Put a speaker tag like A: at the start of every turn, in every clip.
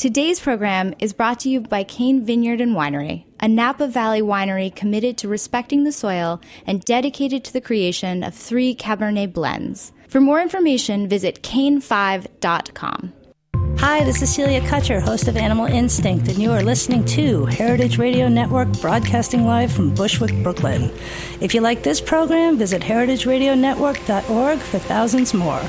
A: Today's program is brought to you by Cain Vineyard and Winery, a Napa Valley winery committed to respecting the soil and dedicated to the creation of three Cabernet blends. For more information, visit cain5.com.
B: Hi, this is Celia Kutcher, host of Animal Instinct, and you are listening to Heritage Radio Network broadcasting live from Bushwick, Brooklyn. If you like this program, visit heritageradionetwork.org for thousands more.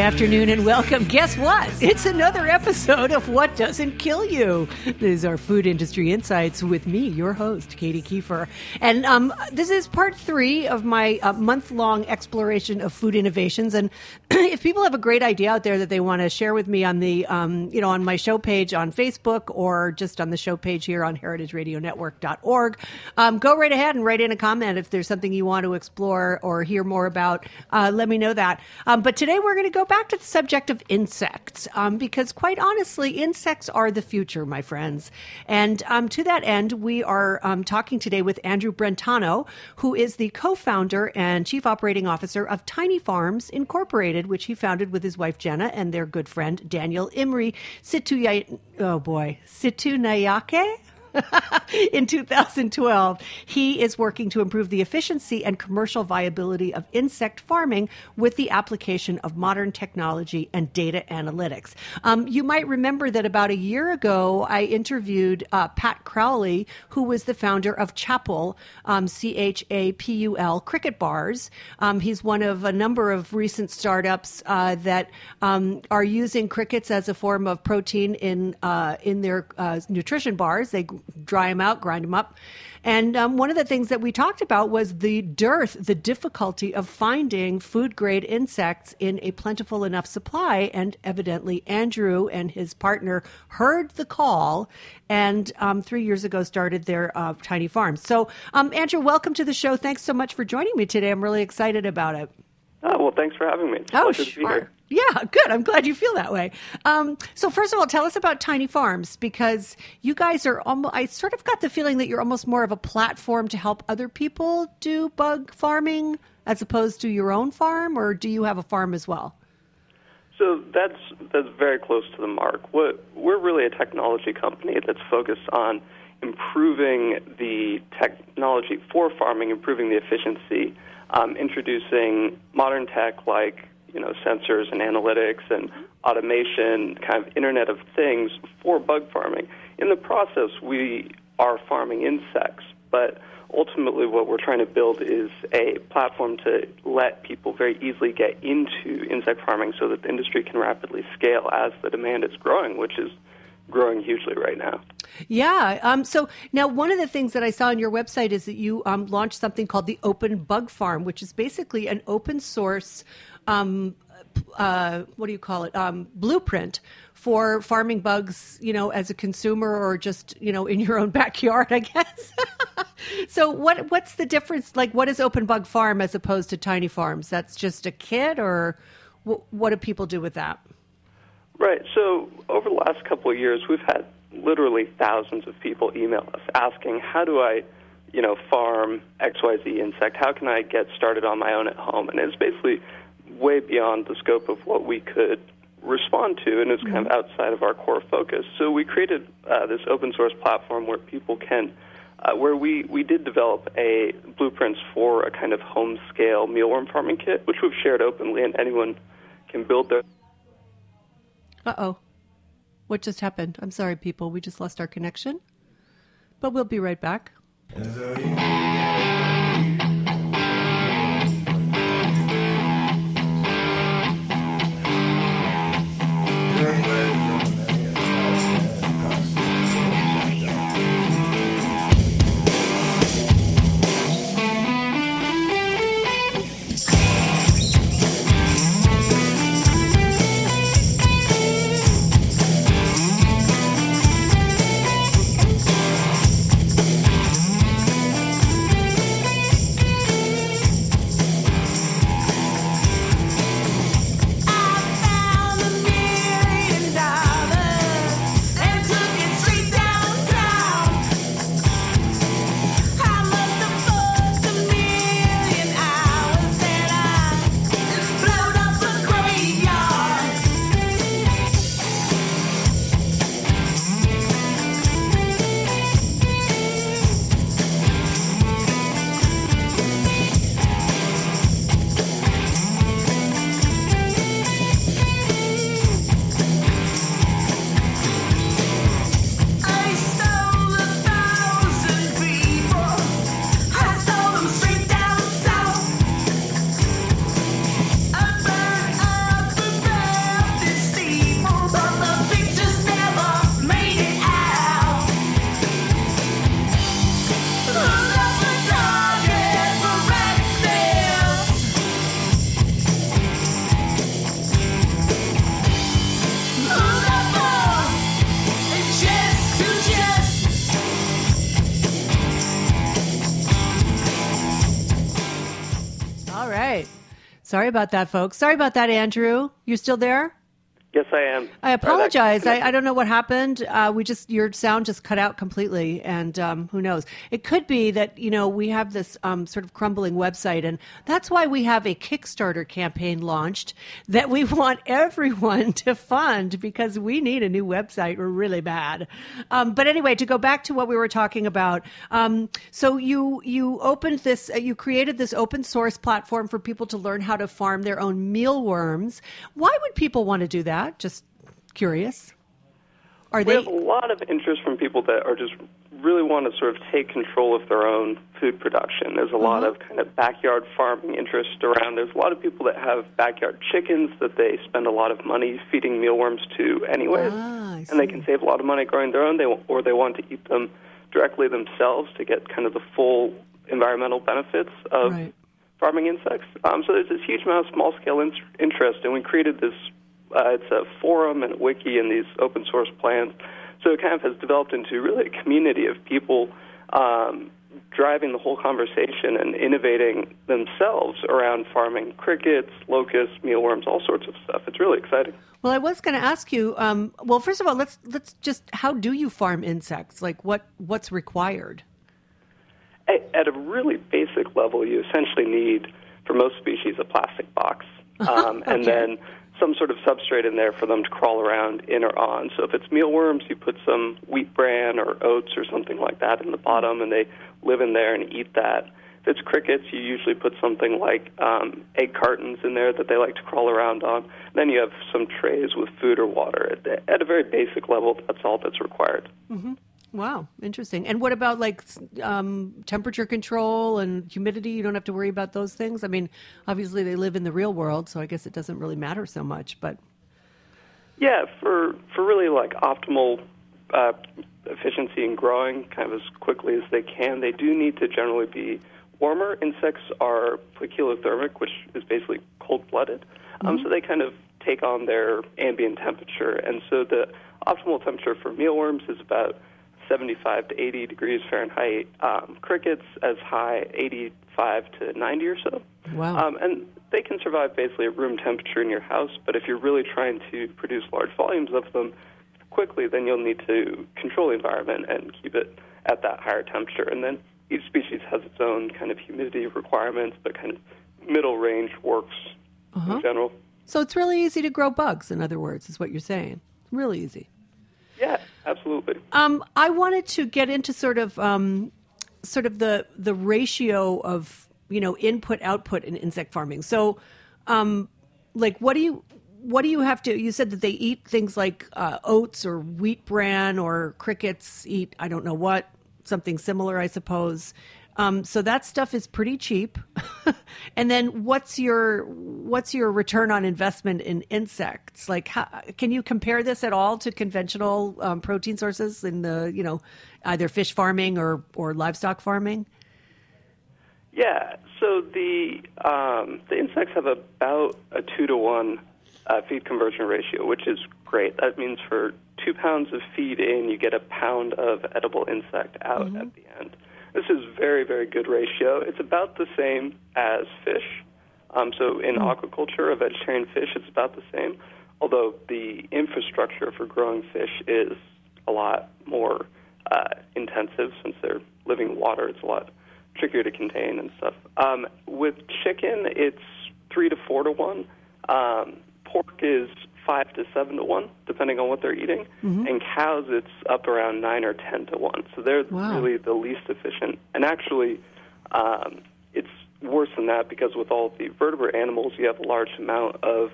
C: Afternoon and welcome. Guess what? It's another episode of What Doesn't Kill You. This is our Food Industry Insights with me, your host, Katy Keiffer. And um, this is part three of my uh, month long exploration of food innovations. And if people have a great idea out there that they want to share with me on the, um, you know, on my show page on Facebook or just on the show page here on heritageradionetwork.org, um, go right ahead and write in a comment if there's something you want to explore or hear more about. Uh, let me know that. Um, but today we're going to go back to the subject of insects um, because, quite honestly, insects are the future, my friends. And um, to that end, we are um, talking today with Andrew Brentano, who is the co founder and chief operating officer of Tiny Farms Incorporated, which he founded with his wife Jenna and their good friend Daniel Imrie Situya- oh boy, Situnayake. in 2012. He is working to improve the efficiency and commercial viability of insect farming with the application of modern technology and data analytics. Um, you might remember that about a year ago, I interviewed uh, Pat Crowley, who was the founder of Chapul, um, C H A P U L, cricket bars. Um, he's one of a number of recent startups uh, that um, are using crickets as a form of protein in uh, in their uh, nutrition bars. They dry them out, grind them up. And um, one of the things that we talked about was the dearth, the difficulty of finding food grade insects in a plentiful enough supply. And evidently, Andrew and his partner heard the call and um, three years ago started their uh, tiny farm. So, um, Andrew, welcome to the show. Thanks so much for joining me today. I'm really excited about it.
D: Oh, well, thanks for having me. It's
C: oh,
D: sure.
C: Yeah, good. I'm glad you feel that way. Um, so, first of all, tell us about Tiny Farms because you guys are almost, I sort of got the feeling that you're almost more of a platform to help other people do bug farming as opposed to your own farm, or do you have a farm as well?
D: So that's that's very close to the mark. What we're really a technology company that's focused on improving the technology for farming, improving the efficiency, um, introducing modern tech like you know sensors and analytics and automation, kind of Internet of Things for bug farming. In the process, we are farming insects, but ultimately what we're trying to build is a platform to let people very easily get into insect farming so that the industry can rapidly scale as the demand is growing, which is growing hugely right now.
C: Yeah. Um, so now, one of the things that I saw on your website is that you um, launched something called the Open Bug Farm, which is basically an open source. Um, uh, what do you call it? Um, blueprint for farming bugs, you know, as a consumer or just you know in your own backyard, I guess. so, what what's the difference? Like, what is Open Bug Farm as opposed to Tiny Farms? That's just a kit, or what, what do people do with that?
D: Right. So over the last couple of years, we've had literally thousands of people email us asking, "How do I, you know, farm X Y Z insect? How can I get started on my own at home?" And it's basically way beyond the scope of what we could respond to, and it's kind of mm-hmm. outside of our core focus. So we created uh, this open source platform where people can. Uh, where we, we did develop a blueprints for a kind of home scale mealworm farming kit, which we've shared openly, and anyone can build their
C: uh oh. What just happened? I'm sorry, people. We just lost our connection. But we'll be right back. Sorry about that, folks. Sorry about that, Andrew. You still there?
D: Yes, I am.
C: I apologize. I, I, don't know what happened. Uh, we just your sound just cut out completely, and um, who knows? It could be that you know we have this um, sort of crumbling website, and that's why we have a Kickstarter campaign launched that we want everyone to fund because we need a new website. We're really bad. Um, but anyway, to go back to what we were talking about, um, so you you opened this, uh, you created this open source platform for people to learn how to farm their own mealworms. Why would people want to do that? That? Just curious.
D: Are we they... have a lot of interest from people that are just really want to sort of take control of their own food production. There's a uh-huh. lot of kind of backyard farming interest around. There's a lot of people that have backyard chickens that they spend a lot of money feeding mealworms to anyways, ah, and they can save a lot of money growing their own. They or they want to eat them directly themselves to get kind of the full environmental benefits of right. farming insects. Um, so there's this huge amount of small scale in- interest, and we created this uh, it's a forum and a wiki and these open source plans. So it kind of has developed into really a community of people um, driving the whole conversation and innovating themselves around farming crickets, locusts, mealworms, all sorts of stuff. It's really exciting.
C: Well, I was going to ask you. Um, well, first of all, let's let's just how do you farm insects? Like what what's required?
D: At, at a really basic level, you essentially need for most species a plastic box, um, okay. and then some sort of substrate in there for them to crawl around in or on. So if it's mealworms, you put some wheat bran or oats or something like that in the bottom, and they live in there and eat that. If it's crickets, you usually put something like um, egg cartons in there that they like to crawl around on. Then you have some trays with food or water. At, at a very basic level, that's all that's required.
C: Mm-hmm. Wow, interesting. And what about like um, temperature control and humidity? You don't have to worry about those things. I mean, obviously they live in the real world, so I guess it doesn't really matter so much. But
D: yeah, for for really like optimal uh, efficiency in growing, kind of as quickly as they can, they do need to generally be warmer. Insects are poikilothermic, which is basically cold-blooded, um, mm-hmm. so they kind of take on their ambient temperature, and so the optimal temperature for mealworms is about 75 to 80 degrees Fahrenheit. Um, crickets as high 85 to 90 or so.
C: Wow.
D: Um, and they can survive basically at room temperature in your house, but if you're really trying to produce large volumes of them quickly, then you'll need to control the environment and keep it at that higher temperature. And then each species has its own kind of humidity requirements, but kind of middle range works uh-huh. in general.
C: So it's really easy to grow bugs, in other words, is what you're saying. Really easy.
D: Yeah, absolutely.
C: Um, I wanted to get into sort of um, sort of the the ratio of you know input output in insect farming. So, um, like, what do you what do you have to? You said that they eat things like uh, oats or wheat bran, or crickets eat I don't know what something similar, I suppose. Um, so that stuff is pretty cheap. and then what's your what's your return on investment in insects? Like, how, can you compare this at all to conventional um, protein sources in the you know either fish farming or or livestock farming?
D: Yeah. So the um, the insects have about a two to one uh, feed conversion ratio, which is great. That means for two pounds of feed in, you get a pound of edible insect out mm-hmm. at the end. This is very, very good ratio. It's about the same as fish. Um, so in mm. aquaculture, a vegetarian fish, it's about the same. Although the infrastructure for growing fish is a lot more uh, intensive since they're living water. It's a lot trickier to contain and stuff. Um, with chicken, it's three to four to one. Um, pork is five to seven to one, depending on what they're eating. Mm-hmm. And cows, it's up around nine or ten to one. So they're wow. really the least efficient. And actually, um, worse than that because with all the vertebrate animals, you have a large amount of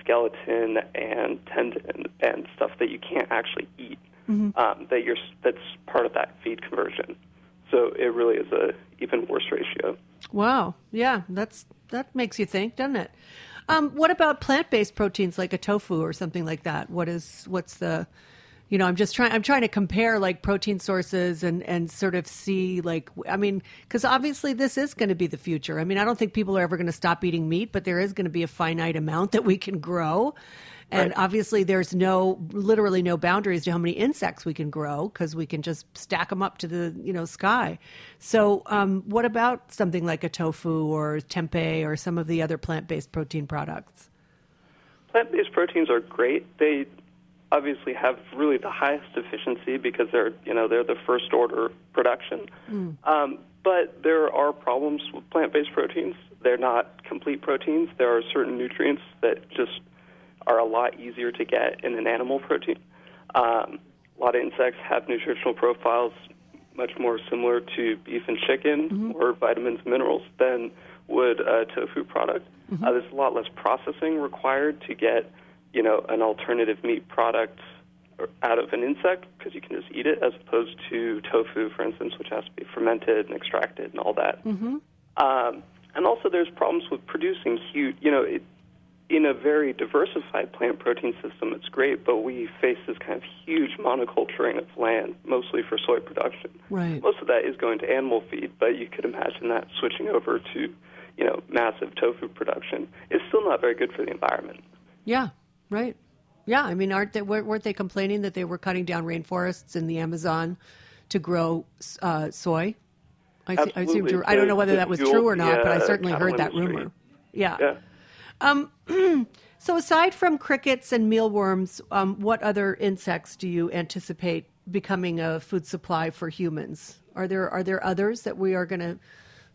D: skeleton and tendon and stuff that you can't actually eat. Mm-hmm. Um, that you're that's part of that feed conversion. So it really is a even worse ratio.
C: Wow. Yeah, that's that makes you think, doesn't it? Um, what about plant-based proteins like a tofu or something like that? What is what's the you know, I'm just trying. I'm trying to compare like protein sources and and sort of see like I mean, because obviously this is going to be the future. I mean, I don't think people are ever going to stop eating meat, but there is going to be a finite amount that we can grow. And
D: Right.
C: obviously, there's no, literally no boundaries to how many insects we can grow because we can just stack them up to the, you know, sky. So, um, what about something like a tofu or tempeh or some of the other plant-based protein products?
D: Plant-based proteins are great. They obviously have really the highest efficiency because they're you know they're the first order production. Um, but there are problems with plant-based proteins. They're not complete proteins. There are certain nutrients that just are a lot easier to get in an animal protein. Um, a lot of insects have nutritional profiles much more similar to beef and chicken or vitamins and minerals than would a tofu product. Uh, there's a lot less processing required to get, you know, an alternative meat product out of an insect because you can just eat it, as opposed to tofu, for instance, which has to be fermented and extracted and all that. Um, and also, there's problems with producing huge, you know, it, in a very diversified plant protein system, it's great, but we face this kind of huge monoculturing of land, mostly for soy production.
C: Right.
D: Most of that is going to animal feed, but you could imagine that switching over to, you know, massive tofu production is still not very good for the environment.
C: Yeah, right. Yeah, I mean, aren't they, weren't they complaining that they were cutting down rainforests in the Amazon to grow uh, soy? I, I seem to.
D: Absolutely.
C: I don't know whether
D: The-
C: that was true or not, but I certainly heard that
D: industry.
C: rumor. Yeah.
D: Yeah.
C: So aside from crickets and mealworms, um, what other insects do you anticipate becoming a food supply for humans? Are there are there others that we are going to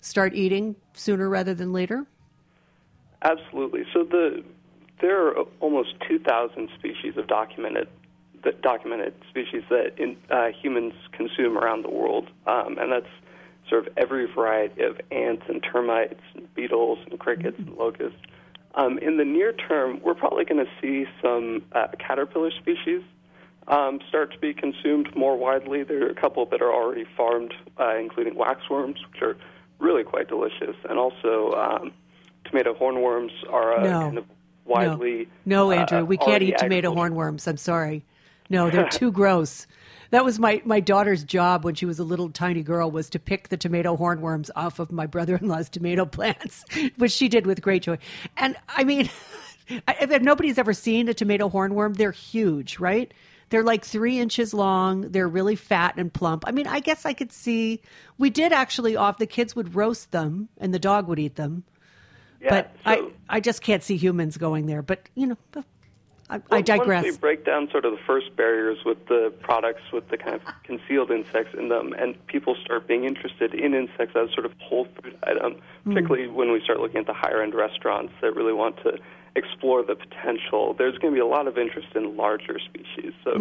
C: start eating sooner rather than later?
D: Absolutely. So the there are almost 2,000 species of documented that documented species that in, uh, humans consume around the world, um, and that's sort of every variety of ants and termites, and beetles and crickets and locusts. Um, in the near term, we're probably going to see some uh, caterpillar species um, start to be consumed more widely. There are a couple that are already farmed, uh, including waxworms, which are really quite delicious, and also um, tomato hornworms are uh,
C: No.
D: kind of widely.
C: No, no
D: uh,
C: Andrew, we can't eat tomato hornworms. I'm sorry. No, they're too gross. That was my, my daughter's job when she was a little tiny girl was to pick the tomato hornworms off of my brother-in-law's tomato plants, which she did with great joy. And I mean, if nobody's ever seen a tomato hornworm, they're huge, right? They're like three inches long. They're really fat and plump. I mean, I guess I could see. We did actually off. The kids would roast them, and the dog would eat them.
D: Yeah,
C: but I,
D: so-
C: I just can't see humans going there. But you know, I, I digress.
D: Once we break down sort of the first barriers with the products with the kind of concealed insects in them, and people start being interested in insects as sort of whole food item,
C: Hmm.
D: particularly when we start looking at the higher end restaurants that really want to explore the potential. There's going to be a lot of interest in larger species. So,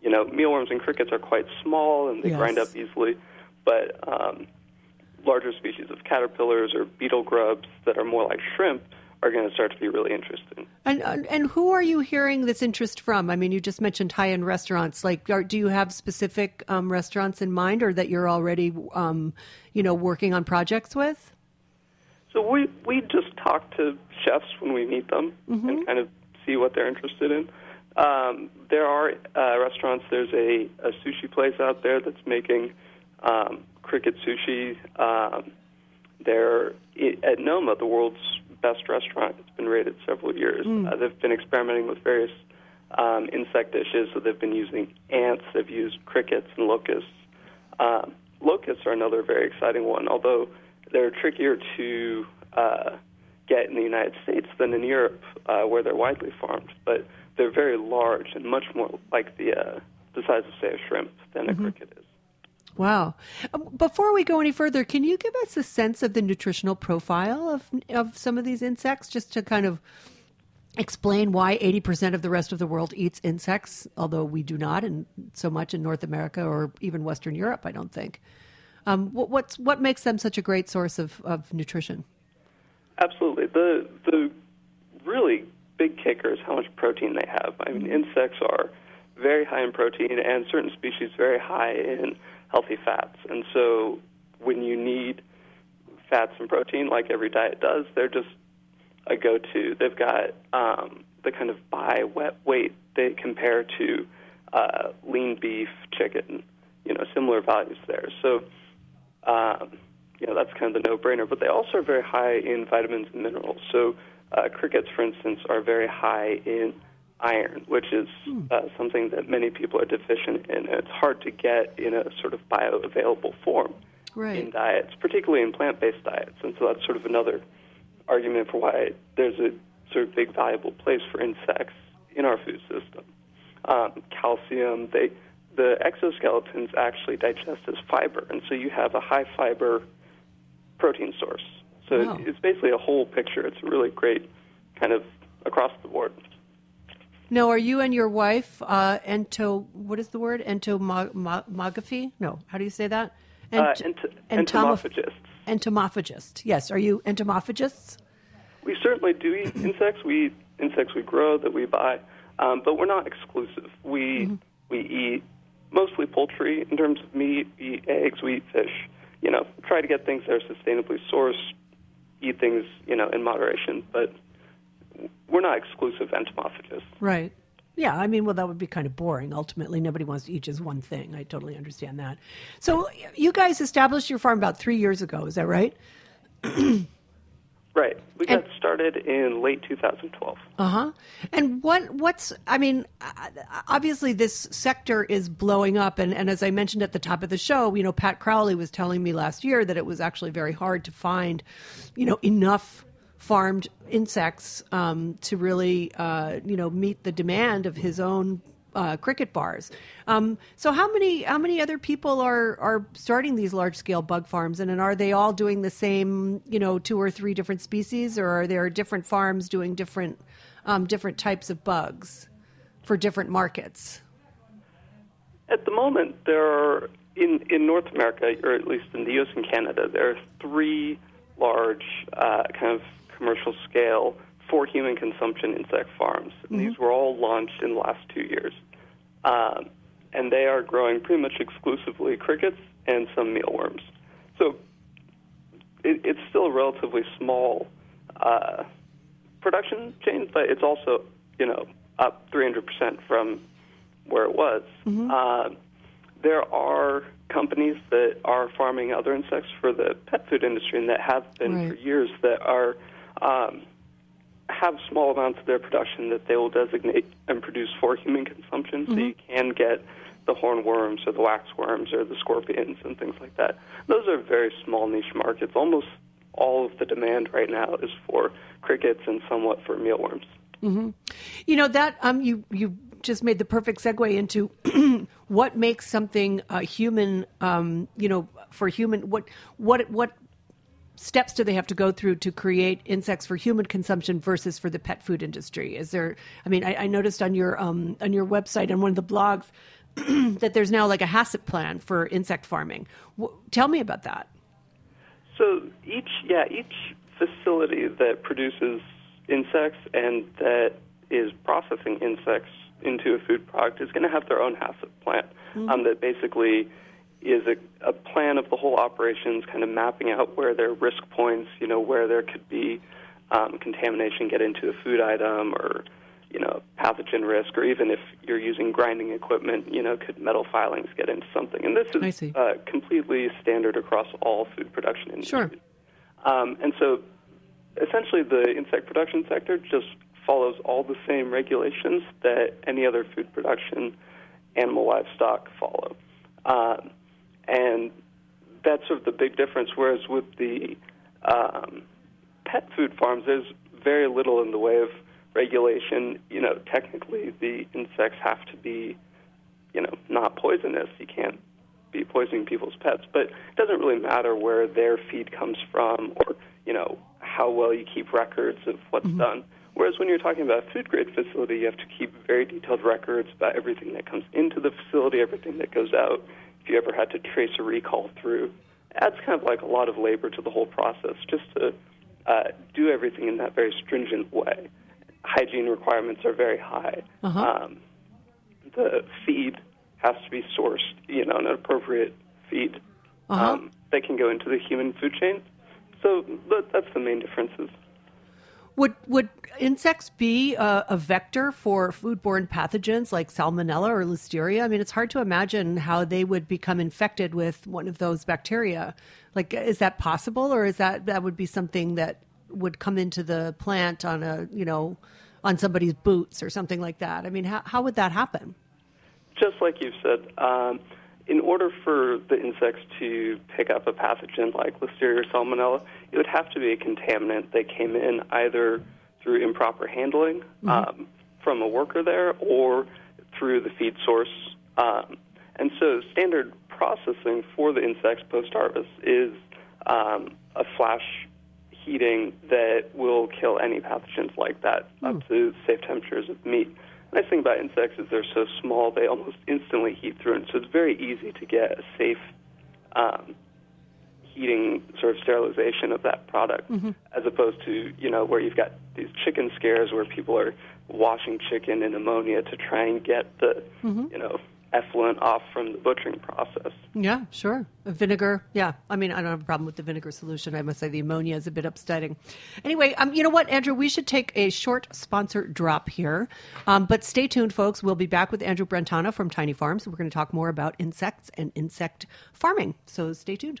D: you know, mealworms and crickets are quite small and they
C: Mm-hmm. Yes.
D: grind up easily, but um, larger species of caterpillars or beetle grubs that are more like shrimp are going to start to be really interesting.
C: And and who are you hearing this interest from? I mean, you just mentioned high end restaurants. Like, are, do you have specific um, restaurants in mind, or that you're already, um, you know, working on projects with?
D: So we we just talk to chefs when we meet them and kind of see what they're interested in. Um, there are uh, restaurants. There's a, a sushi place out there that's making um, cricket sushi. Um, they're at Noma, the world's best restaurant. It's been rated several years. Uh, they've been experimenting with various um, insect dishes. So they've been using ants. They've used crickets and locusts. Um, locusts are another very exciting one, although they're trickier to uh, get in the United States than in Europe, uh, where they're widely farmed. But they're very large and much more like the uh, the size of, say, a shrimp than a cricket is.
C: Wow. Um, Before we go any further, can you give us a sense of the nutritional profile of of some of these insects, just to kind of explain why 80% of the rest of the world eats insects, although we do not, and so much in North America or even Western Europe, I don't think. Um, what, what's what makes them such a great source of, of nutrition?
D: Absolutely. The the really big kicker is how much protein they have. I mean, insects are very high in protein, and certain species very high in healthy fats. And so, when you need fats and protein, like every diet does, they're just a go-to. They've got um, the kind of by weight they compare to uh, lean beef, chicken. You know, similar values there. So. Um, you know, that's kind of the no-brainer. But they also are very high in vitamins and minerals. So uh, crickets, for instance, are very high in iron, which is
C: Hmm.
D: uh, something that many people are deficient in. It's hard to get in a sort of bioavailable form
C: Right.
D: in diets, particularly in plant-based diets. And so that's sort of another argument for why there's a sort of big valuable place for insects in our food system. Um, calcium, they the exoskeletons actually digest as fiber, and so you have a high fiber protein source. So
C: Wow.
D: it's basically a whole picture. It's a really great, kind of across the board.
C: Now, are you and your wife uh, ento? What is the word? Entomography? No, how do you say that?
D: Uh,
C: Ent-
D: ent- entomophagists.
C: Entomophagist. Yes. Are you entomophagists?
D: We certainly do eat insects. We eat insects we grow that we buy, um, but we're not exclusive. We we eat mostly poultry in terms of meat. We eat eggs. We eat fish. You know, try to get things that are sustainably sourced. Eat things you know in moderation, but we're not exclusive entomophagists.
C: Right. Yeah, I mean, well, that would be kind of boring. Ultimately, nobody wants to eat just one thing. I totally understand that. So, you guys established your farm about three years ago. Is that right?
D: Right. We
C: And-
D: got started in late 2012.
C: Uh huh. And what what's I mean, uh, obviously this sector is blowing up, and, and as I mentioned at the top of the show, you know, Pat Crowley was telling me last year that it was actually very hard to find, you know, enough farmed insects um, to really, uh, you know, meet the demand of his own uh, cricket bars. Um, so how many how many other people are are starting these large scale bug farms, and, and are they all doing the same, you know, two or three different species, or are there different farms doing different um, different types of bugs for different markets?
D: At the moment, there are in in North America, or at least in the U.S. and Canada, there are three large uh, kind of commercial scale for human consumption insect farms. And These were all launched in the last two years, um, and they are growing pretty much exclusively crickets and some mealworms. So it, it's still a relatively small uh, production chain, but it's also you know up 300 percent from where it was. Uh, there are companies that are farming other insects for the pet food industry and that have been
C: Right.
D: for years that are um, have small amounts of their production that they will designate and produce for human consumption. So you can get the hornworms or the waxworms or the scorpions and things like that. Those are very small niche markets. Almost all of the demand right now is for crickets and somewhat for mealworms.
C: You know that um, you you just made the perfect segue into what makes something a human. Um, you know, for human, what what what steps do they have to go through to create insects for human consumption versus for the pet food industry? Is there? I mean, I, I noticed on your um, on your website on one of the blogs that there's now like a HACCP plan for insect farming. W- tell me about that.
D: So each, yeah, each facility that produces insects and that is processing insects into a food product is going to have their own HACCP plant um, that basically is a, a plan of the whole operations, kind of mapping out where there are risk points, you know, where there could be um, contamination get into a food item or, you know, pathogen risk, or even if you're using grinding equipment, you know, could metal filings get into something? And this is uh, completely standard across all food production industries.
C: Sure.
D: Um, and so essentially the insect production sector just follows all the same regulations that any other food production animal livestock follow. Um, and that's sort of the big difference. Whereas with the um, pet food farms, there's very little in the way of regulation. You know, technically the insects have to be, you know, not poisonous. You can't be poisoning people's pets, but it doesn't really matter where their feed comes from or, you know, how well you keep records of what's done. Whereas when you're talking about a food grade facility, you have to keep very detailed records about everything that comes into the facility, everything that goes out. If you ever had to trace a recall through, adds kind of like a lot of labor to the whole process just to uh, do everything in that very stringent way. Hygiene requirements are very high. Um, the feed has to be sourced, you know, an appropriate feed
C: Uh-huh.
D: um, that can go into the human food chain. So that, that's the main differences.
C: Would would insects be a, a vector for foodborne pathogens like salmonella or listeria? I mean, it's hard to imagine how they would become infected with one of those bacteria. Like, is that possible, or is that that would be something that would come into the plant on a you know on somebody's boots or something like that. I mean, how, how would that happen?
D: Just like you've said, um, in order for the insects to pick up a pathogen like Listeria or Salmonella, it would have to be a contaminant that came in either through improper handling mm-hmm. um, from a worker there or through the feed source. Um, and so, standard processing for the insects post harvest is um, a flash heating that will kill any pathogens like that mm. up to safe temperatures of meat. Nice thing about insects is they're so small they almost instantly heat through, and so it's very easy to get a safe um, heating sort of sterilization of that product, mm-hmm. as opposed to you know where you've got these chicken scares where people are washing chicken in ammonia to try and get the mm-hmm. you know effluent off from the butchering process.
C: Yeah, sure. Vinegar. Yeah. I mean, I don't have a problem with the vinegar solution. I must say the ammonia is a bit upsetting. Anyway, um, you know what, Andrew? We should take a short sponsor drop here. Um, but stay tuned, folks. We'll be back with Andrew Brentano from Tiny Farms. We're going to talk more about insects and insect farming. So stay tuned.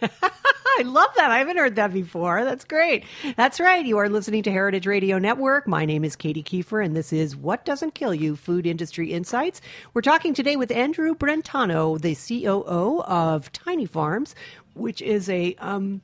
C: I love that. I haven't heard that before. That's great. That's right. You are listening to Heritage Radio Network. My name is Katy Keiffer, and this is What Doesn't Kill You Food Industry Insights. We're talking today with Andrew Brentano, the COO of Tiny Farms, which is a um,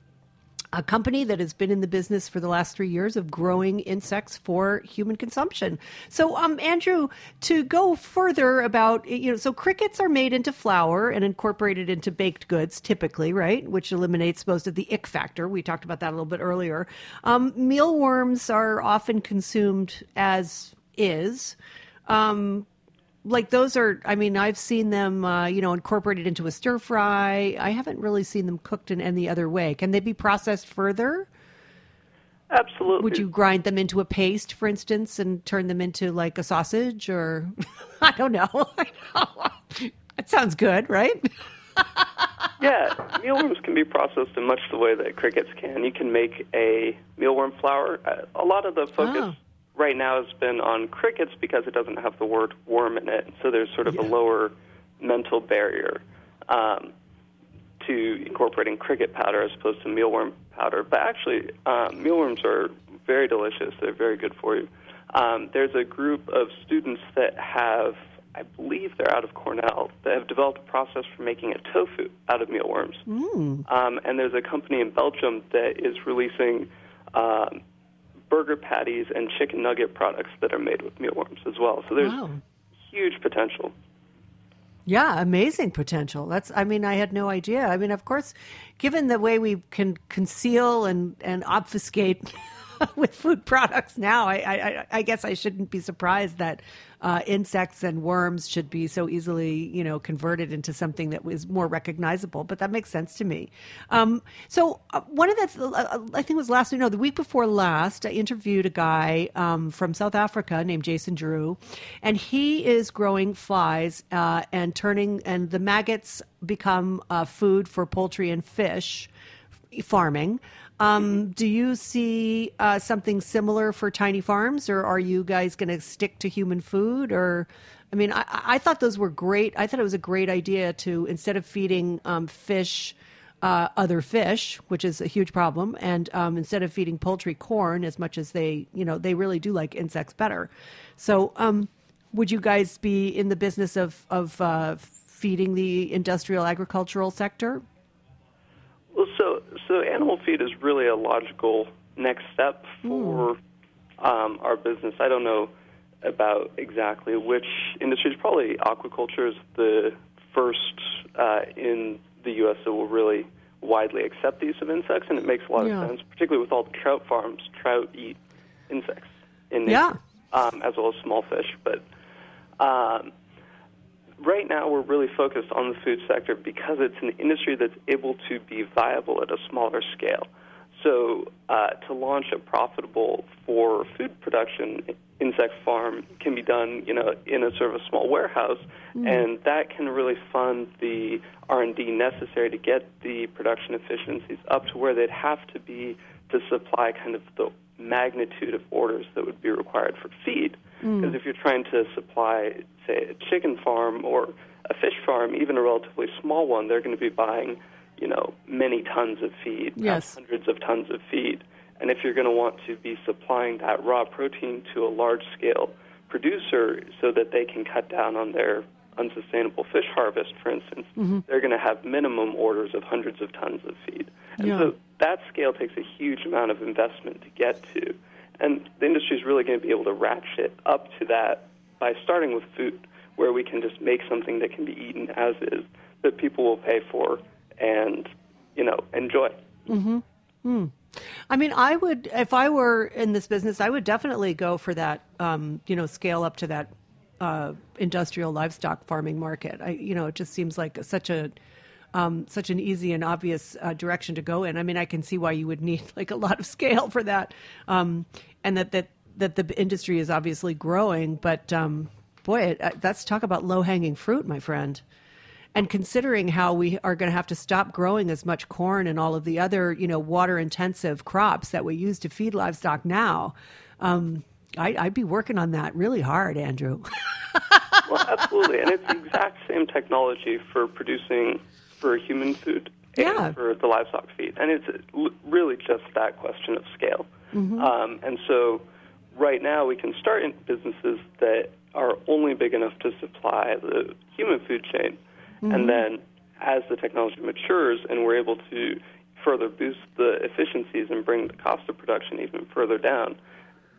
C: a company that has been in the business for the last three years of growing insects for human consumption. So, um, Andrew, to go further about, you know, so crickets are made into flour and incorporated into baked goods typically, right? Which eliminates most of the ick factor. We talked about that a little bit earlier. Um, mealworms are often consumed as is. Um, like those are i mean i've seen them uh, you know incorporated into a stir fry. I haven't really seen them cooked in any other way. Can they be processed further?
D: Absolutely.
C: Would you grind them into a paste for instance and turn them into like a sausage or i don't know. That sounds good right?
D: Yeah. Mealworms can be processed in much the way that crickets can. You can make a mealworm flour. Uh, a lot of the focus oh right now has been on crickets because it doesn't have the word worm in it. So there's sort of yeah. a lower mental barrier um, to incorporating cricket powder as opposed to mealworm powder. But actually, um, mealworms are very delicious. They're very good for you. Um, there's a group of students that have, I believe they're out of Cornell, that have developed a process for making a tofu out of mealworms. Mm. Um, and there's a company in Belgium that is releasing um, burger patties and chicken nugget products that are made with mealworms as well. So there's wow. huge potential.
C: Yeah, amazing potential. That's I mean, I had no idea. I mean, of course, given the way we can conceal and and obfuscate with food products now, I, I I guess I shouldn't be surprised that uh, insects and worms should be so easily, you know, converted into something that was more recognizable. But that makes sense to me. Um, so uh, one of the, uh, I think it was last, know, the week before last, I interviewed a guy um, from South Africa named Jason Drew, and he is growing flies uh, and turning, and the maggots become uh, food for poultry and fish farming. Um, do you see uh, something similar for tiny farms, or are you guys going to stick to human food? Or, I mean, I, I, thought those were great. I thought it was a great idea to instead of feeding um, fish. Uh, other fish, which is a huge problem, and um, instead of feeding poultry corn as much as they, you know, they really do like insects better. So, um, would you guys be in the business of of uh, feeding the industrial agricultural sector?
D: So animal feed is really a logical next step for um, our business. I don't know about exactly which industries. Probably aquaculture is the first uh, in the U.S. that will really widely accept the use of insects, and it makes a lot
C: Yeah.
D: of sense, particularly with all the trout farms. Trout eat insects in
C: Yeah.
D: um, as well as small fish. But um, right now, we're really focused on the food sector because it's an industry that's able to be viable at a smaller scale. So, uh, to launch a profitable for food production insect farm can be done, you know, in a sort of a small warehouse, and that can really fund the R and D necessary to get the production efficiencies up to where they'd have to be to supply kind of the magnitude of orders that would be required for feed. Because mm. if you're trying to supply, say, a chicken farm or a fish farm, even a relatively small one, they're going to be buying, you know, many tons of feed, uh,
C: Yes.
D: hundreds of tons of feed. And if you're going to want to be supplying that raw protein to a large scale producer so that they can cut down on their unsustainable fish harvest, for instance, mm-hmm. they're going to have minimum orders of hundreds of tons of feed. And
C: Yeah.
D: so that scale takes a huge amount of investment to get to. And the industry is really going to be able to ratchet up to that by starting with food, where we can just make something that can be eaten as is, that people will pay for and, you know, enjoy. Mm-hmm.
C: I mean, I would, if I were in this business, I would definitely go for that, um, you know, scale up to that uh, industrial livestock farming market. I, you know, it just seems like such a, um, such an easy and obvious uh, direction to go in. I mean, I can see why you would need like a lot of scale for that, um, and that that that the industry is obviously growing. But um, boy, it, uh, that's talk about low hanging fruit, my friend. And considering how we are going to have to stop growing as much corn and all of the other, you know, water intensive crops that we use to feed livestock now, um, I, I'd be working on that really hard, Andrew.
D: Well, absolutely, and it's the exact same technology for producing for human food and
C: Yeah.
D: for the livestock feed, and it's really just that question of scale. Um, and so, right now, we can start in businesses that are only big enough to supply the human food chain, and then as the technology matures and we're able to further boost the efficiencies and bring the cost of production even further down,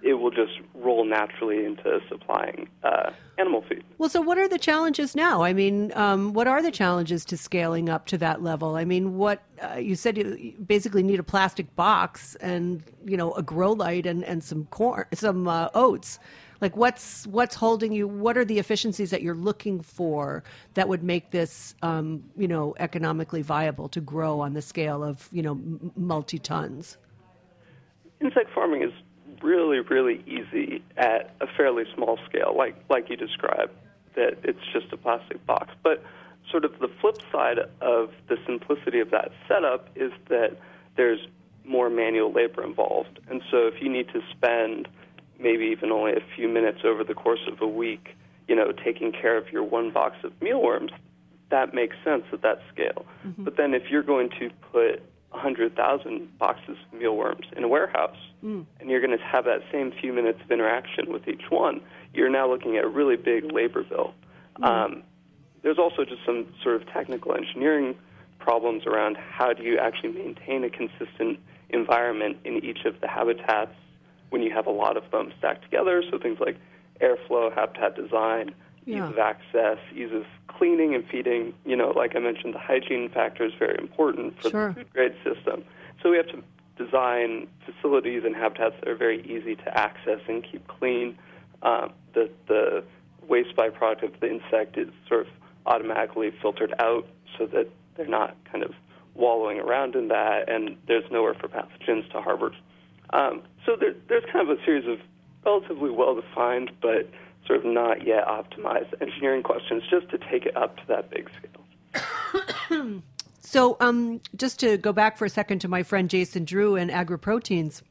D: it will just roll naturally into supplying uh, animal feed.
C: Well, so what are the challenges now? I mean, um, what are the challenges to scaling up to that level? I mean, what uh, you said you basically need a plastic box and you know a grow light and, and some corn, some uh, oats. Like, what's what's holding you? What are the efficiencies that you're looking for that would make this, um, you know, economically viable to grow on the scale of you know multi tons?
D: insect farming is really, really easy at a fairly small scale, like like you described, that it's just a plastic box. But sort of the flip side of the simplicity of that setup is that there's more manual labor involved. And so if you need to spend maybe even only a few minutes over the course of a week, you know, taking care of your one box of mealworms, that makes sense at that scale. Mm-hmm. But then if you're going to put 100,000 boxes of mealworms in a warehouse and you're going to have that same few minutes of interaction with each one, you're now looking at a really big labor bill. Um, there's also just some sort of technical engineering problems around how do you actually maintain a consistent environment in each of the habitats when you have a lot of them stacked together. So things like airflow, habitat design,
C: Yeah.
D: ease of access, ease of cleaning and feeding. You know, like I mentioned, the hygiene factor is very important for
C: Sure.
D: the food grade system. So we have to design facilities and habitats that are very easy to access and keep clean. Um, the the waste byproduct of the insect is sort of automatically filtered out so that they're not kind of wallowing around in that, and there's nowhere for pathogens to harbor. Um, so there, there's kind of a series of relatively well-defined but sort of not yet optimized engineering questions just to take it up to that big scale.
C: So, um, just to go back for a second to my friend Jason Drew and AgriProteins,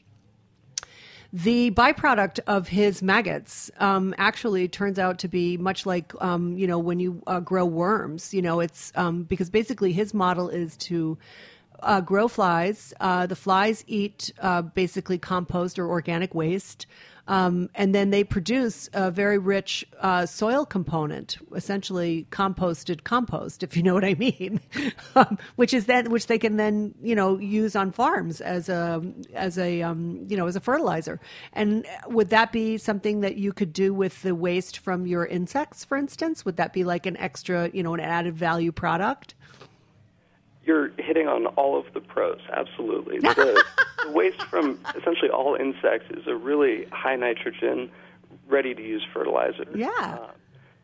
C: the byproduct of his maggots um, actually turns out to be much like um, you know when you uh, grow worms. You know, it's um, because basically his model is to uh, grow flies. Uh, the flies eat uh, basically compost or organic waste. Um, and then they produce a very rich uh, soil component, essentially composted compost, if you know what I mean, um, which is then which they can then you know use on farms as a as a um, you know as a fertilizer. And would that be something that you could do with the waste from your insects, for instance? Would that be like an extra you know an added value product?
D: You're hitting on all of the pros, absolutely. The, the waste from essentially all insects is a really high nitrogen, ready to use fertilizer.
C: Yeah.
D: Uh,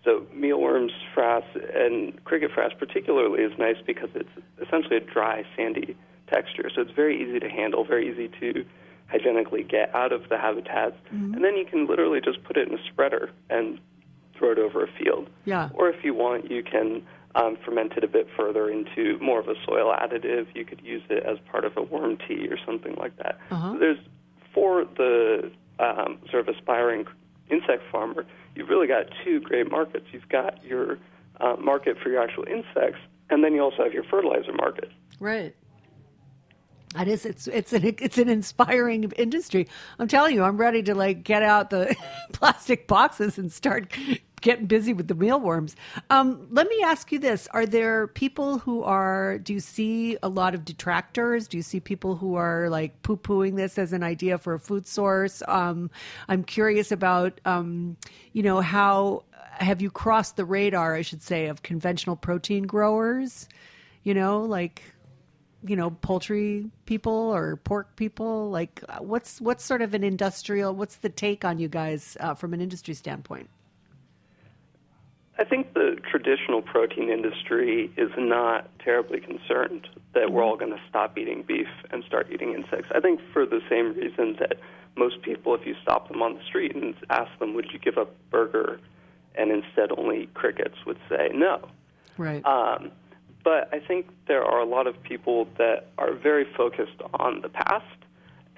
D: so mealworms, frass, and cricket frass particularly is nice because it's essentially a dry, sandy texture. So it's very easy to handle, very easy to hygienically get out of the habitats, mm-hmm. and then you can literally just put it in a spreader and throw it over a field.
C: Yeah.
D: Or if you want, you can um, ferment it a bit further into more of a soil additive. You could use it as part of a worm tea or something like that.
C: Uh-huh.
D: So there's for the um, sort of aspiring insect farmer, you've really got two great markets. You've got your uh, market for your actual insects, and then you also have your fertilizer market.
C: Right. That is, it's it's an it's an inspiring industry. I'm telling you, I'm ready to like get out the plastic boxes and start getting busy with the mealworms. Um, let me ask you this: Are there people who are? Do you see a lot of detractors? Do you see people who are like poo pooing this as an idea for a food source? Um, I'm curious about, um, you know, how have you crossed the radar? I should say of conventional protein growers. You know, like you know poultry people or pork people like what's what's sort of an industrial what's the take on you guys uh, from an industry standpoint
D: I think the traditional protein industry is not terribly concerned that we're all going to stop eating beef and start eating insects. I think for the same reason that most people, if you stop them on the street and ask them, would you give up burger and instead only crickets, would say no.
C: Right.
D: Um, but I think there are a lot of people that are very focused on the past,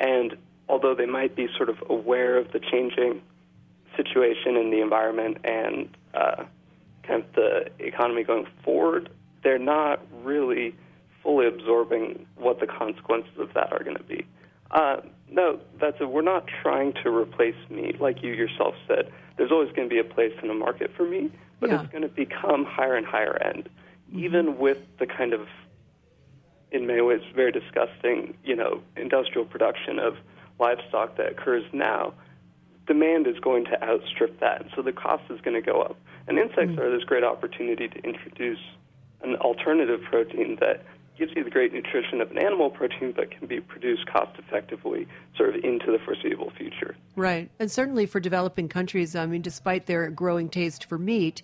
D: and although they might be sort of aware of the changing situation in the environment and uh, kind of the economy going forward, they're not really fully absorbing what the consequences of that are going to be. Uh, no, that's a, we're not trying to replace meat, like you yourself said. There's always going to be a place in the market for meat, but
C: yeah.
D: it's going to become higher and higher end, mm-hmm. even with the kind of, in many ways, very disgusting, you know, industrial production of livestock that occurs now. Demand is going to outstrip that, and so the cost is going to go up. And insects mm. are this great opportunity to introduce an alternative protein that gives you the great nutrition of an animal protein but can be produced cost effectively sort of into the foreseeable future.
C: Right. And certainly for developing countries, I mean, despite their growing taste for meat,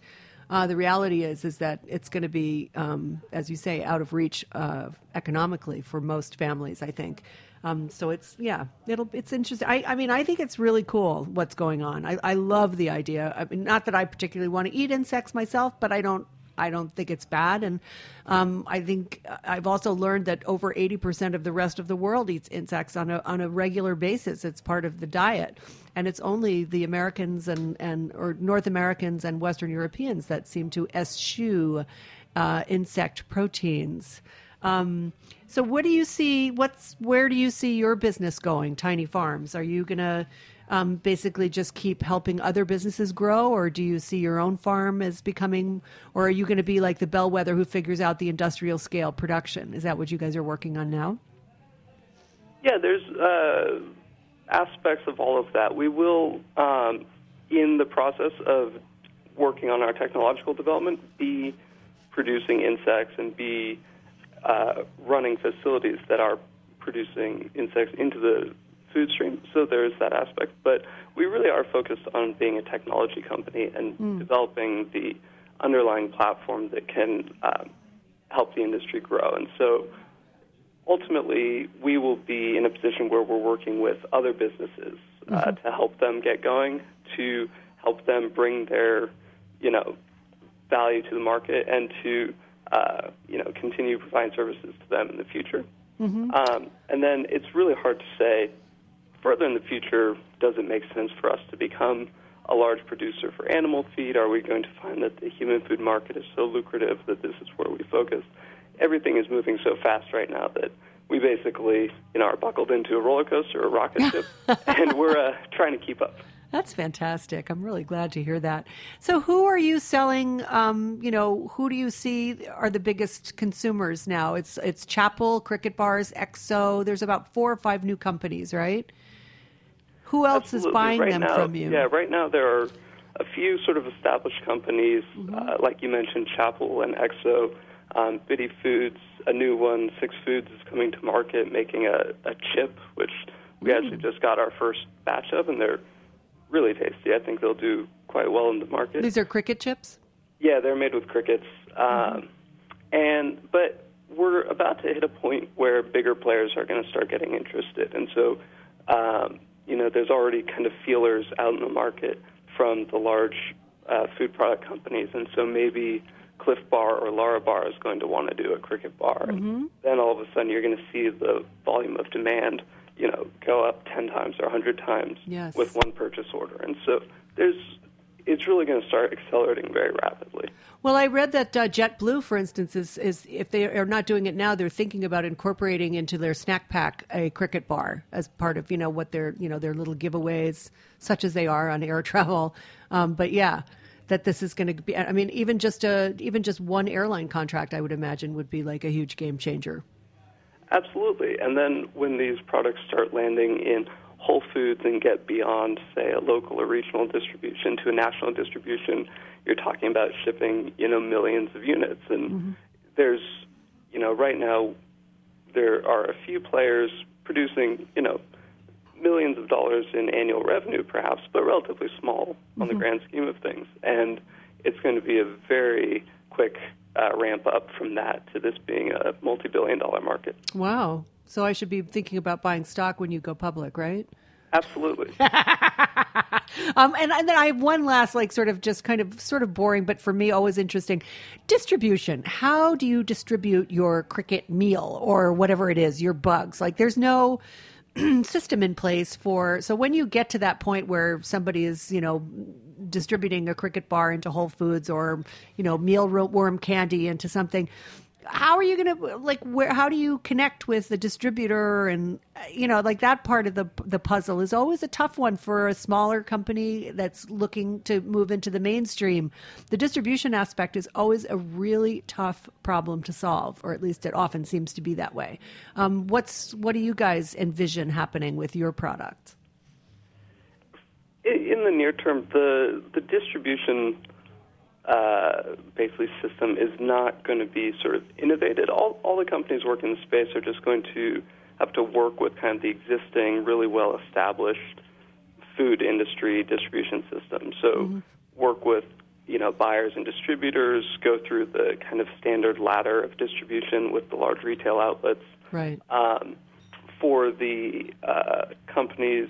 C: uh, the reality is is that it's going to be, um, as you say, out of reach uh, economically for most families. I think. Um, so it's yeah, it'll it's interesting. I, I mean, I think it's really cool what's going on. I, I love the idea. I mean, not that I particularly want to eat insects myself, but I don't I don't think it's bad. And um, I think I've also learned that over 80% of the rest of the world eats insects on a, on a regular basis. It's part of the diet. And it's only the Americans and, and or North Americans and Western Europeans that seem to eschew uh, insect proteins. Um, so, what do you see? What's where do you see your business going? Tiny Farms. Are you to um, basically just keep helping other businesses grow, or do you see your own farm as becoming, or are you going to be like the bellwether who figures out the industrial scale production? Is that what you guys are working on now?
D: Yeah, there's uh, aspects of all of that. We will, um, in the process of working on our technological development, be producing insects and be uh, running facilities that are producing insects into the food stream. So there's that aspect. But we really are focused on being a technology company and mm. developing the underlying platform that can um, help the industry grow. And so ultimately, we will be in a position where we're working with other businesses uh, mm-hmm. to help them get going, to help them bring their, you know, value to the market, and to uh, you know, continue providing services to them in the future.
C: Mm-hmm.
D: Um, and then it's really hard to say further in the future, does it make sense for us to become a large producer for animal feed? Are we going to find that the human food market is so lucrative that this is where we focus? everything is moving so fast right now that we basically, you know, are buckled into a roller coaster or a rocket ship, and we're uh, trying to keep up.
C: That's fantastic. I'm really glad to hear that. So, who are you selling? Um, you know, who do you see are the biggest consumers now? It's it's Chapul, Cricket Bars, Exo. There's about four or five new companies, right? Who else
D: Absolutely.
C: is buying
D: right
C: them
D: now,
C: from you?
D: Yeah, right now there are a few sort of established companies,
C: Mm-hmm.
D: uh, like you mentioned, Chapul and Exo. Um, Bitty Foods, a new one, Six Foods is coming to market, making a, a chip, which we
C: Mm.
D: actually just got our first batch of, and they're really tasty. I think they'll do quite well in the market.
C: These are cricket chips.
D: Yeah, they're made with crickets. Um, and but we're about to hit a point where bigger players are going to start getting interested, and so um, you know there's already kind of feelers out in the market from the large uh, food product companies, and so maybe Clif Bar or Lara Bar is going to want to do a cricket bar, and then all of a sudden you're going to see the volume of demand, you know, go up ten times or hundred times
C: Yes.
D: with one purchase order, and so there's it's really going to start accelerating very rapidly.
C: Well, I read that uh, JetBlue, for instance, is, is if they are not doing it now, they're thinking about incorporating into their snack pack a cricket bar as part of you know what their you know their little giveaways, such as they are on air travel. Um, but yeah, that this is going to be. I mean, even just a even just one airline contract, I would imagine, would be like a huge game changer.
D: Absolutely. And then when these products start landing in Whole Foods and get beyond, say, a local or regional distribution to a national distribution, you're talking about shipping, you know, millions of units. And mm-hmm. there's, you know, right now there are a few players producing, you know, millions of dollars in annual revenue, perhaps, but relatively small on the mm-hmm. grand scheme of things. And it's going to be a very quick uh, ramp up from that to this being a multi-billion dollar market.
C: Wow. So I should be thinking about buying stock when you go public, right?
D: Absolutely.
C: Um, and, and then I have one last, like, sort of just kind of sort of boring, but for me, always interesting distribution. How do you distribute your cricket meal or whatever it is, your bugs? Like, there's no system in place for. So when you get to that point where somebody is, you know, distributing a cricket bar into Whole Foods or, you know, mealworm candy into something, how are you going to like where how do you connect with the distributor? And you know like that part of the the puzzle is always a tough one for a smaller company that's looking to move into the mainstream. The distribution aspect is always a really tough problem to solve or at least it often seems to be that way. Um, what's what do you guys envision happening with your product
D: in the near term, the the distribution uh, basically system is not going to be sort of innovated. All all the companies working in the space are just going to have to work with kind of the existing, really well established food industry distribution system. So work with you know buyers and distributors, go through the kind of standard ladder of distribution with the large retail outlets
C: right
D: um, for the uh, companies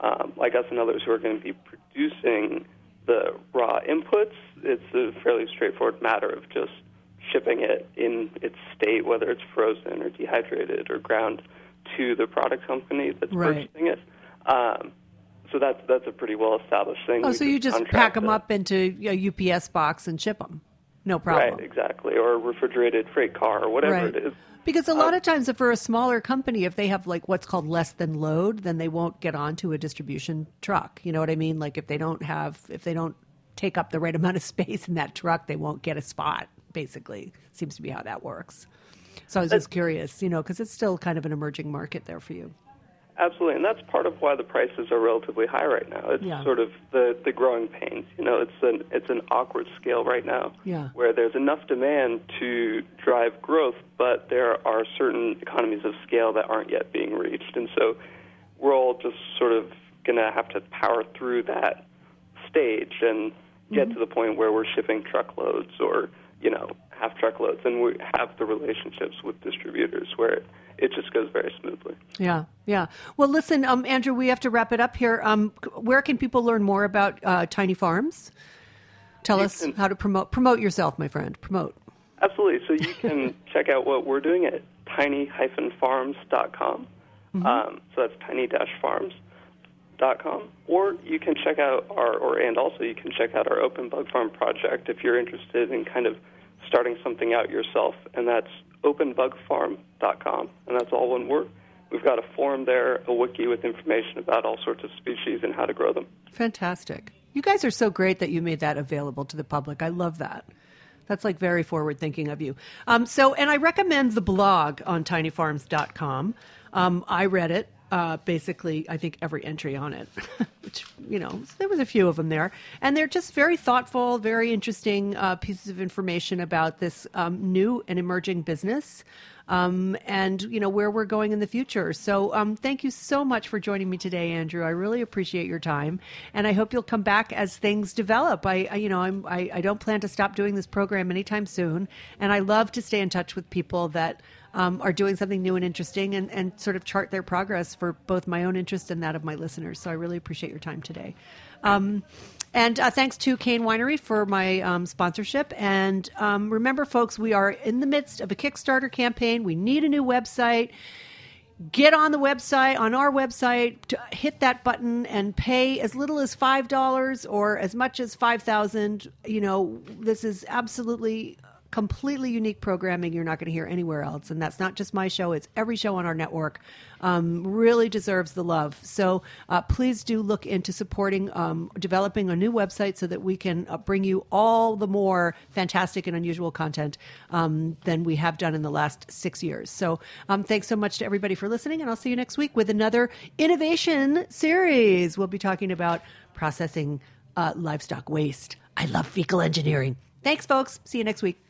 D: um, like us and others who are going to be producing the raw inputs, it's a fairly straightforward matter of just shipping it in its state, whether it's frozen or dehydrated or ground, to the product company that's
C: Right.
D: purchasing it. Um, so that's that's a pretty well established thing.
C: oh
D: We
C: so you just pack them
D: it.
C: up into a ups box and ship them no problem
D: Right, exactly, or a refrigerated freight car or whatever
C: Right.
D: it is.
C: Because a lot um, of times, if for a smaller company, if they have like what's called less than load, then they won't get onto a distribution truck. You know what I mean? Like if they don't have, if they don't take up the right amount of space in that truck, they won't get a spot. Basically, seems to be how that works. So I was just curious, you know, because it's still kind of an emerging market there for you.
D: Absolutely, and that's part of why the prices are relatively high right now. It's
C: Yeah.
D: sort of the the growing pains. You know, it's an it's an awkward scale right now,
C: Yeah.
D: where there's enough demand to drive growth, but there are certain economies of scale that aren't yet being reached, and so we're all just sort of going to have to power through that stage and get
C: Mm-hmm.
D: to the point where we're shipping truckloads or you know half truckloads, and we have the relationships with distributors where it, just goes very smoothly.
C: Yeah, yeah. Well, listen, um, Andrew, we have to wrap it up here. Um, where can people learn more about uh, Tiny Farms? Tell
D: You
C: us
D: can-
C: how to promote promote yourself, my friend. Promote.
D: Absolutely. So you can check out what we're doing at tiny-farms.com. Um, so that's tiny-farms.com. Or you can check out our, or and also you can check out our Open Bug Farm project if you're interested in kind of starting something out yourself, and that's openbugfarm.com, and that's all one word. We've got a forum there, a wiki with information about all sorts of species and how to grow them.
C: Fantastic. You guys are so great that you made that available to the public. I love that. That's like very forward thinking of you. Um, so, and I recommend the blog on tinyfarms.com. Um, I read it. Uh, basically, I think every entry on it, which you know, there was a few of them there, and they're just very thoughtful, very interesting uh, pieces of information about this um, new and emerging business um, and you know where we're going in the future. So um, thank you so much for joining me today, Andrew. I really appreciate your time, and I hope you'll come back as things develop. I, I you know I'm, I, I don't plan to stop doing this program anytime soon, and I love to stay in touch with people that. Um, are doing something new and interesting and, and sort of chart their progress for both my own interest and that of my listeners. So I really appreciate your time today. Um, and uh, thanks to Cain Winery for my um, sponsorship. And um, remember, folks, we are in the midst of a Kickstarter campaign. We need a new website. Get on the website, on our website, to hit that button and pay as little as $5 or as much as 5000 You know, this is absolutely completely unique programming you're not going to hear anywhere else. And that's not just my show, it's every show on our network. Um, really deserves the love. So uh, please do look into supporting um, developing a new website so that we can uh, bring you all the more fantastic and unusual content um, than we have done in the last six years. So um, thanks so much to everybody for listening, and I'll see you next week with another innovation series. We'll be talking about processing uh, livestock waste. I love fecal engineering. Thanks, folks. See you next week.